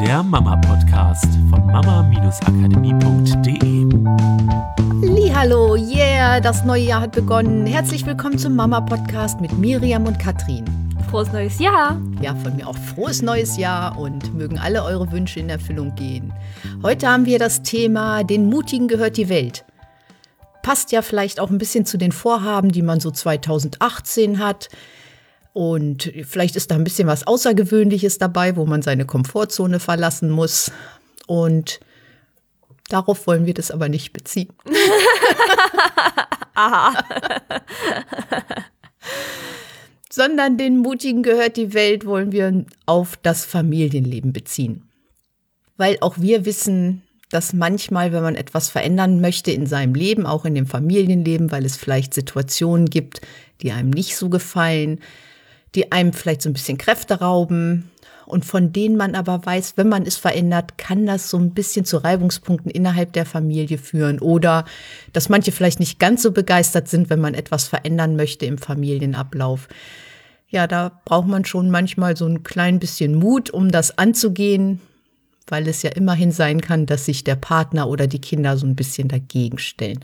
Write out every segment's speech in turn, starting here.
der Mama-Podcast von mama-akademie.de. Hallo, yeah, das neue Jahr hat begonnen. Herzlich willkommen zum Mama-Podcast mit Miriam und Katrin. Frohes neues Jahr! Ja, von mir auch frohes neues Jahr und mögen alle eure Wünsche in Erfüllung gehen. Heute haben wir das Thema Den Mutigen gehört die Welt. Passt ja vielleicht auch ein bisschen zu den Vorhaben, die man so 2018 hat. Und vielleicht ist da ein bisschen was Außergewöhnliches dabei, wo man seine Komfortzone verlassen muss. Und darauf wollen wir das aber nicht beziehen. Aha. Sondern den Mutigen gehört die Welt wollen wir auf das Familienleben beziehen. Weil auch wir wissen, dass manchmal, wenn man etwas verändern möchte in seinem Leben, auch in dem Familienleben, weil es vielleicht Situationen gibt, die einem nicht so gefallen, die einem vielleicht so ein bisschen Kräfte rauben und von denen man aber weiß, wenn man es verändert, kann das so ein bisschen zu Reibungspunkten innerhalb der Familie führen oder dass manche vielleicht nicht ganz so begeistert sind, wenn man etwas verändern möchte im Familienablauf. Ja, da braucht man schon manchmal so ein klein bisschen Mut, um das anzugehen, weil es ja immerhin sein kann, dass sich der Partner oder die Kinder so ein bisschen dagegen stellen.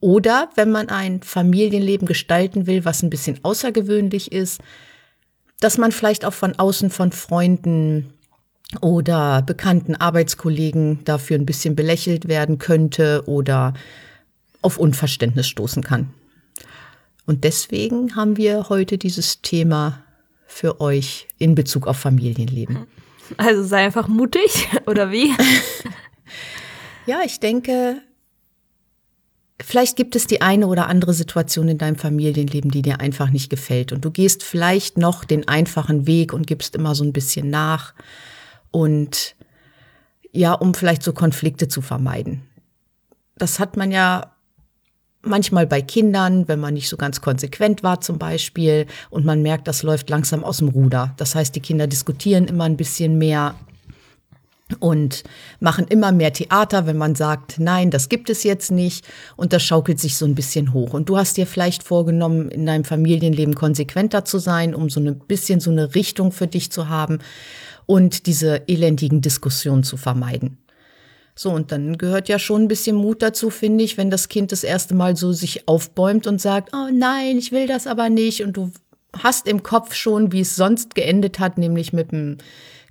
Oder wenn man ein Familienleben gestalten will, was ein bisschen außergewöhnlich ist, dass man vielleicht auch von außen von Freunden oder bekannten Arbeitskollegen dafür ein bisschen belächelt werden könnte oder auf Unverständnis stoßen kann. Und deswegen haben wir heute dieses Thema für euch in Bezug auf Familienleben. Also sei einfach mutig, oder wie? ja, ich denke, Vielleicht gibt es die eine oder andere Situation in deinem Familienleben, die dir einfach nicht gefällt. Und du gehst vielleicht noch den einfachen Weg und gibst immer so ein bisschen nach. Und ja, um vielleicht so Konflikte zu vermeiden. Das hat man ja manchmal bei Kindern, wenn man nicht so ganz konsequent war zum Beispiel und man merkt, das läuft langsam aus dem Ruder. Das heißt, die Kinder diskutieren immer ein bisschen mehr und machen immer mehr Theater, wenn man sagt, nein, das gibt es jetzt nicht und das schaukelt sich so ein bisschen hoch. Und du hast dir vielleicht vorgenommen, in deinem Familienleben konsequenter zu sein, um so ein bisschen so eine Richtung für dich zu haben und diese elendigen Diskussionen zu vermeiden. So, und dann gehört ja schon ein bisschen Mut dazu, finde ich, wenn das Kind das erste Mal so sich aufbäumt und sagt, oh nein, ich will das aber nicht. Und du hast im Kopf schon, wie es sonst geendet hat, nämlich mit einem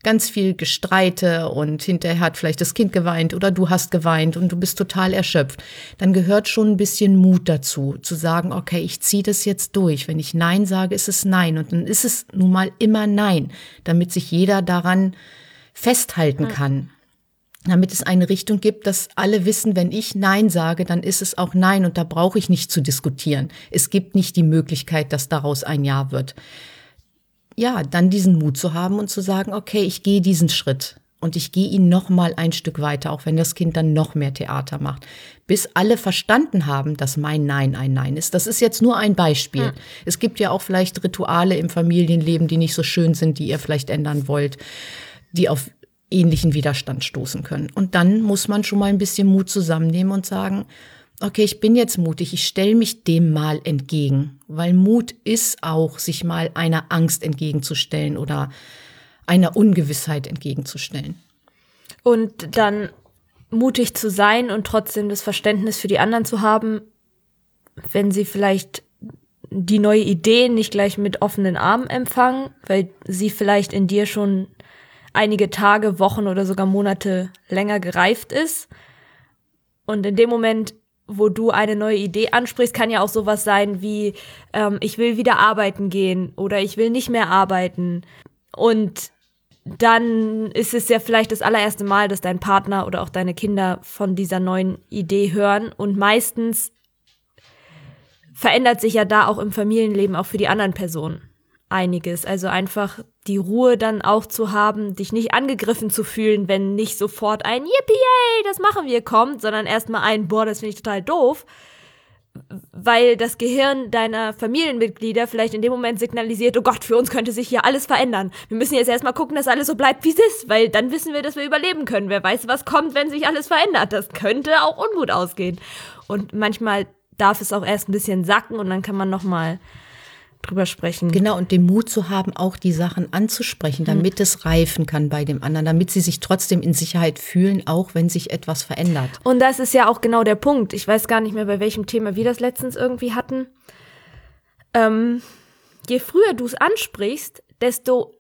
ganz viel Gestreite und hinterher hat vielleicht das Kind geweint oder du hast geweint und du bist total erschöpft, dann gehört schon ein bisschen Mut dazu, zu sagen, okay, ich ziehe das jetzt durch. Wenn ich Nein sage, ist es Nein und dann ist es nun mal immer Nein, damit sich jeder daran festhalten kann. Damit es eine Richtung gibt, dass alle wissen, wenn ich Nein sage, dann ist es auch Nein und da brauche ich nicht zu diskutieren. Es gibt nicht die Möglichkeit, dass daraus ein Ja wird ja, dann diesen Mut zu haben und zu sagen, okay, ich gehe diesen Schritt und ich gehe ihn noch mal ein Stück weiter, auch wenn das Kind dann noch mehr Theater macht, bis alle verstanden haben, dass mein Nein ein Nein ist. Das ist jetzt nur ein Beispiel. Ja. Es gibt ja auch vielleicht Rituale im Familienleben, die nicht so schön sind, die ihr vielleicht ändern wollt, die auf ähnlichen Widerstand stoßen können. Und dann muss man schon mal ein bisschen Mut zusammennehmen und sagen, okay, ich bin jetzt mutig, ich stelle mich dem mal entgegen, weil Mut ist auch, sich mal einer Angst entgegenzustellen oder einer Ungewissheit entgegenzustellen. Und dann mutig zu sein und trotzdem das Verständnis für die anderen zu haben, wenn sie vielleicht die neue Idee nicht gleich mit offenen Armen empfangen, weil sie vielleicht in dir schon einige Tage, Wochen oder sogar Monate länger gereift ist. Und in dem Moment wo du eine neue Idee ansprichst, kann ja auch sowas sein wie, ähm, ich will wieder arbeiten gehen oder ich will nicht mehr arbeiten. Und dann ist es ja vielleicht das allererste Mal, dass dein Partner oder auch deine Kinder von dieser neuen Idee hören. Und meistens verändert sich ja da auch im Familienleben auch für die anderen Personen einiges. Also einfach die Ruhe dann auch zu haben, dich nicht angegriffen zu fühlen, wenn nicht sofort ein Yippie, yay, das machen wir kommt, sondern erstmal ein, boah, das finde ich total doof. Weil das Gehirn deiner Familienmitglieder vielleicht in dem Moment signalisiert, oh Gott, für uns könnte sich hier alles verändern. Wir müssen jetzt erstmal gucken, dass alles so bleibt, wie es ist, weil dann wissen wir, dass wir überleben können. Wer weiß, was kommt, wenn sich alles verändert. Das könnte auch ungut ausgehen. Und manchmal darf es auch erst ein bisschen sacken und dann kann man nochmal drüber sprechen. Genau, und den Mut zu haben, auch die Sachen anzusprechen, damit mhm. es reifen kann bei dem anderen, damit sie sich trotzdem in Sicherheit fühlen, auch wenn sich etwas verändert. Und das ist ja auch genau der Punkt. Ich weiß gar nicht mehr, bei welchem Thema wir das letztens irgendwie hatten. Ähm, je früher du es ansprichst, desto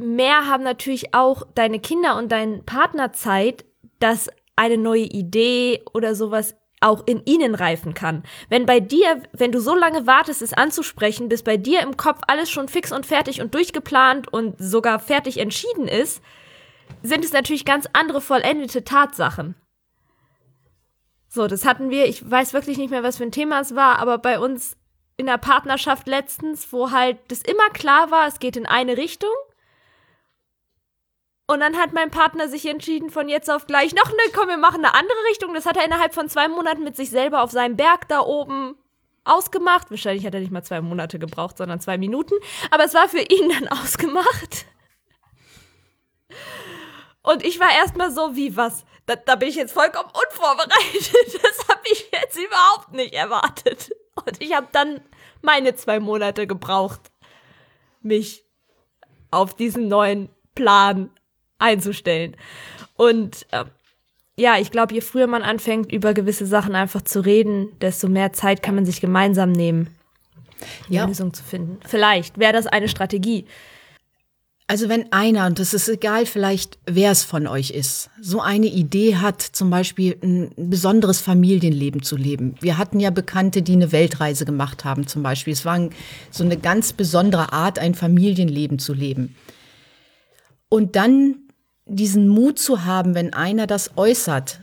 mehr haben natürlich auch deine Kinder und dein Partner Zeit, dass eine neue Idee oder sowas auch in ihnen reifen kann. Wenn bei dir, wenn du so lange wartest, es anzusprechen, bis bei dir im Kopf alles schon fix und fertig und durchgeplant und sogar fertig entschieden ist, sind es natürlich ganz andere vollendete Tatsachen. So, das hatten wir, ich weiß wirklich nicht mehr, was für ein Thema es war, aber bei uns in der Partnerschaft letztens, wo halt das immer klar war, es geht in eine Richtung und dann hat mein Partner sich entschieden, von jetzt auf gleich, noch ne, komm, wir machen eine andere Richtung. Das hat er innerhalb von zwei Monaten mit sich selber auf seinem Berg da oben ausgemacht. Wahrscheinlich hat er nicht mal zwei Monate gebraucht, sondern zwei Minuten. Aber es war für ihn dann ausgemacht. Und ich war erstmal so, wie was? Da, da bin ich jetzt vollkommen unvorbereitet. Das habe ich jetzt überhaupt nicht erwartet. Und ich habe dann meine zwei Monate gebraucht, mich auf diesen neuen Plan einzustellen. Und äh, ja, ich glaube, je früher man anfängt, über gewisse Sachen einfach zu reden, desto mehr Zeit kann man sich gemeinsam nehmen, eine ja. Lösung zu finden. Vielleicht wäre das eine Strategie. Also wenn einer, und das ist egal vielleicht, wer es von euch ist, so eine Idee hat, zum Beispiel ein besonderes Familienleben zu leben. Wir hatten ja Bekannte, die eine Weltreise gemacht haben zum Beispiel. Es war so eine ganz besondere Art, ein Familienleben zu leben. Und dann diesen Mut zu haben, wenn einer das äußert,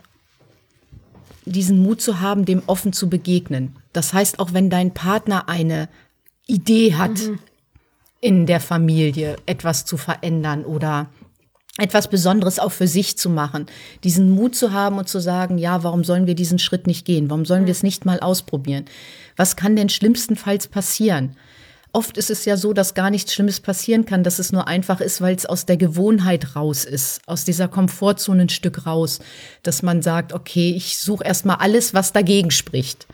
diesen Mut zu haben, dem offen zu begegnen. Das heißt, auch wenn dein Partner eine Idee hat, mhm. in der Familie etwas zu verändern oder etwas Besonderes auch für sich zu machen, diesen Mut zu haben und zu sagen, ja, warum sollen wir diesen Schritt nicht gehen? Warum sollen wir es nicht mal ausprobieren? Was kann denn schlimmstenfalls passieren? Oft ist es ja so, dass gar nichts Schlimmes passieren kann, dass es nur einfach ist, weil es aus der Gewohnheit raus ist, aus dieser Komfortzone ein Stück raus, dass man sagt, okay, ich suche erstmal alles, was dagegen spricht.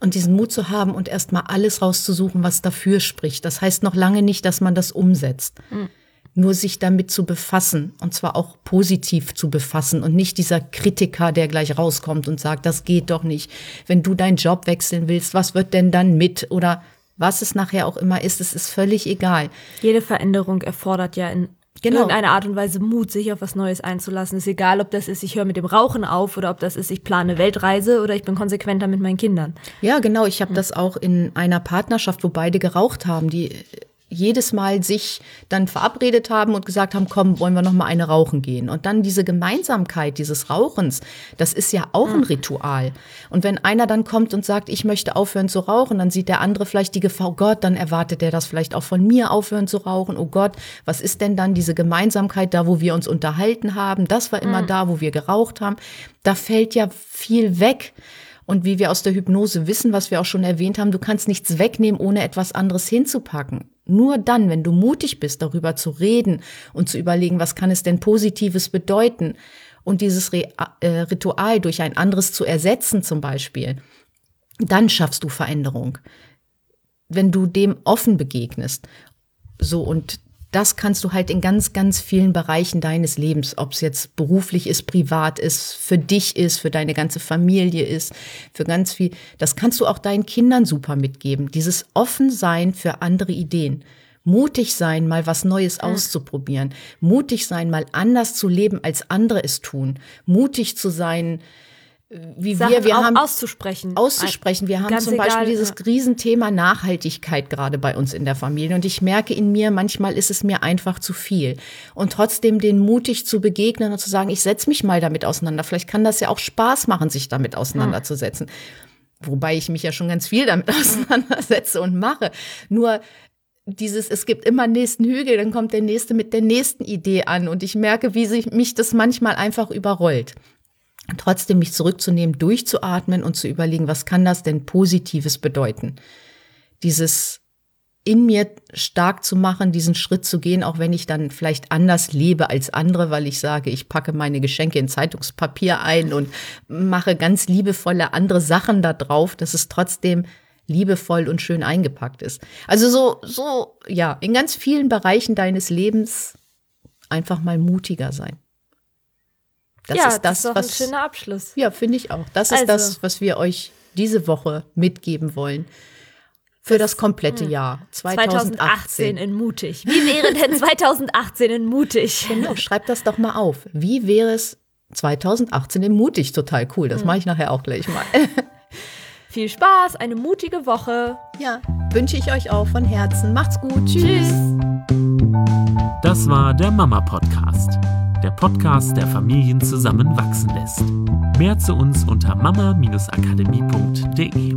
Und diesen Mut zu haben und erstmal alles rauszusuchen, was dafür spricht. Das heißt noch lange nicht, dass man das umsetzt. Mhm. Nur sich damit zu befassen und zwar auch positiv zu befassen und nicht dieser Kritiker, der gleich rauskommt und sagt, das geht doch nicht. Wenn du deinen Job wechseln willst, was wird denn dann mit? Oder was es nachher auch immer ist, es ist völlig egal. Jede Veränderung erfordert ja in genau. irgendeiner Art und Weise Mut, sich auf was Neues einzulassen. Es ist egal, ob das ist, ich höre mit dem Rauchen auf oder ob das ist, ich plane Weltreise oder ich bin konsequenter mit meinen Kindern. Ja, genau. Ich habe das auch in einer Partnerschaft, wo beide geraucht haben, die jedes Mal sich dann verabredet haben und gesagt haben, komm, wollen wir noch mal eine rauchen gehen. Und dann diese Gemeinsamkeit dieses Rauchens, das ist ja auch ein Ritual. Und wenn einer dann kommt und sagt, ich möchte aufhören zu rauchen, dann sieht der andere vielleicht die Gefahr, oh Gott, dann erwartet er das vielleicht auch von mir, aufhören zu rauchen. Oh Gott, was ist denn dann diese Gemeinsamkeit da, wo wir uns unterhalten haben? Das war immer mhm. da, wo wir geraucht haben. Da fällt ja viel weg. Und wie wir aus der Hypnose wissen, was wir auch schon erwähnt haben, du kannst nichts wegnehmen, ohne etwas anderes hinzupacken. Nur dann, wenn du mutig bist, darüber zu reden und zu überlegen, was kann es denn Positives bedeuten und dieses äh, Ritual durch ein anderes zu ersetzen zum Beispiel, dann schaffst du Veränderung. Wenn du dem offen begegnest. So, und das kannst du halt in ganz, ganz vielen Bereichen deines Lebens, ob es jetzt beruflich ist, privat ist, für dich ist, für deine ganze Familie ist, für ganz viel, das kannst du auch deinen Kindern super mitgeben. Dieses Offensein für andere Ideen. Mutig sein, mal was Neues auszuprobieren. Mutig sein, mal anders zu leben, als andere es tun. Mutig zu sein, wie Sachen wir, wir haben auszusprechen. Auszusprechen. Wir haben zum Beispiel egal, dieses ja. Riesenthema Nachhaltigkeit gerade bei uns in der Familie. Und ich merke in mir, manchmal ist es mir einfach zu viel. Und trotzdem den mutig zu begegnen und zu sagen, ich setze mich mal damit auseinander. Vielleicht kann das ja auch Spaß machen, sich damit auseinanderzusetzen. Hm. Wobei ich mich ja schon ganz viel damit auseinandersetze und mache. Nur dieses, es gibt immer nächsten Hügel, dann kommt der nächste mit der nächsten Idee an. Und ich merke, wie sich mich das manchmal einfach überrollt trotzdem mich zurückzunehmen, durchzuatmen und zu überlegen, was kann das denn Positives bedeuten? Dieses in mir stark zu machen, diesen Schritt zu gehen, auch wenn ich dann vielleicht anders lebe als andere, weil ich sage, ich packe meine Geschenke in Zeitungspapier ein und mache ganz liebevolle andere Sachen da drauf, dass es trotzdem liebevoll und schön eingepackt ist. Also so, so, ja, in ganz vielen Bereichen deines Lebens einfach mal mutiger sein. Das ja, ist das, das ist was, ein schöner Abschluss. Ja, finde ich auch. Das ist also. das, was wir euch diese Woche mitgeben wollen. Für das komplette hm. Jahr. 2018. 2018 in mutig. Wie wäre denn 2018 in mutig? Genau, schreib das doch mal auf. Wie wäre es 2018 in mutig? Total cool. Das hm. mache ich nachher auch gleich mal. Viel Spaß, eine mutige Woche. Ja, wünsche ich euch auch von Herzen. Macht's gut. Tschüss. Tschüss. Das war der Mama Podcast. Der Podcast, der Familien zusammenwachsen lässt. Mehr zu uns unter mama-akademie.de.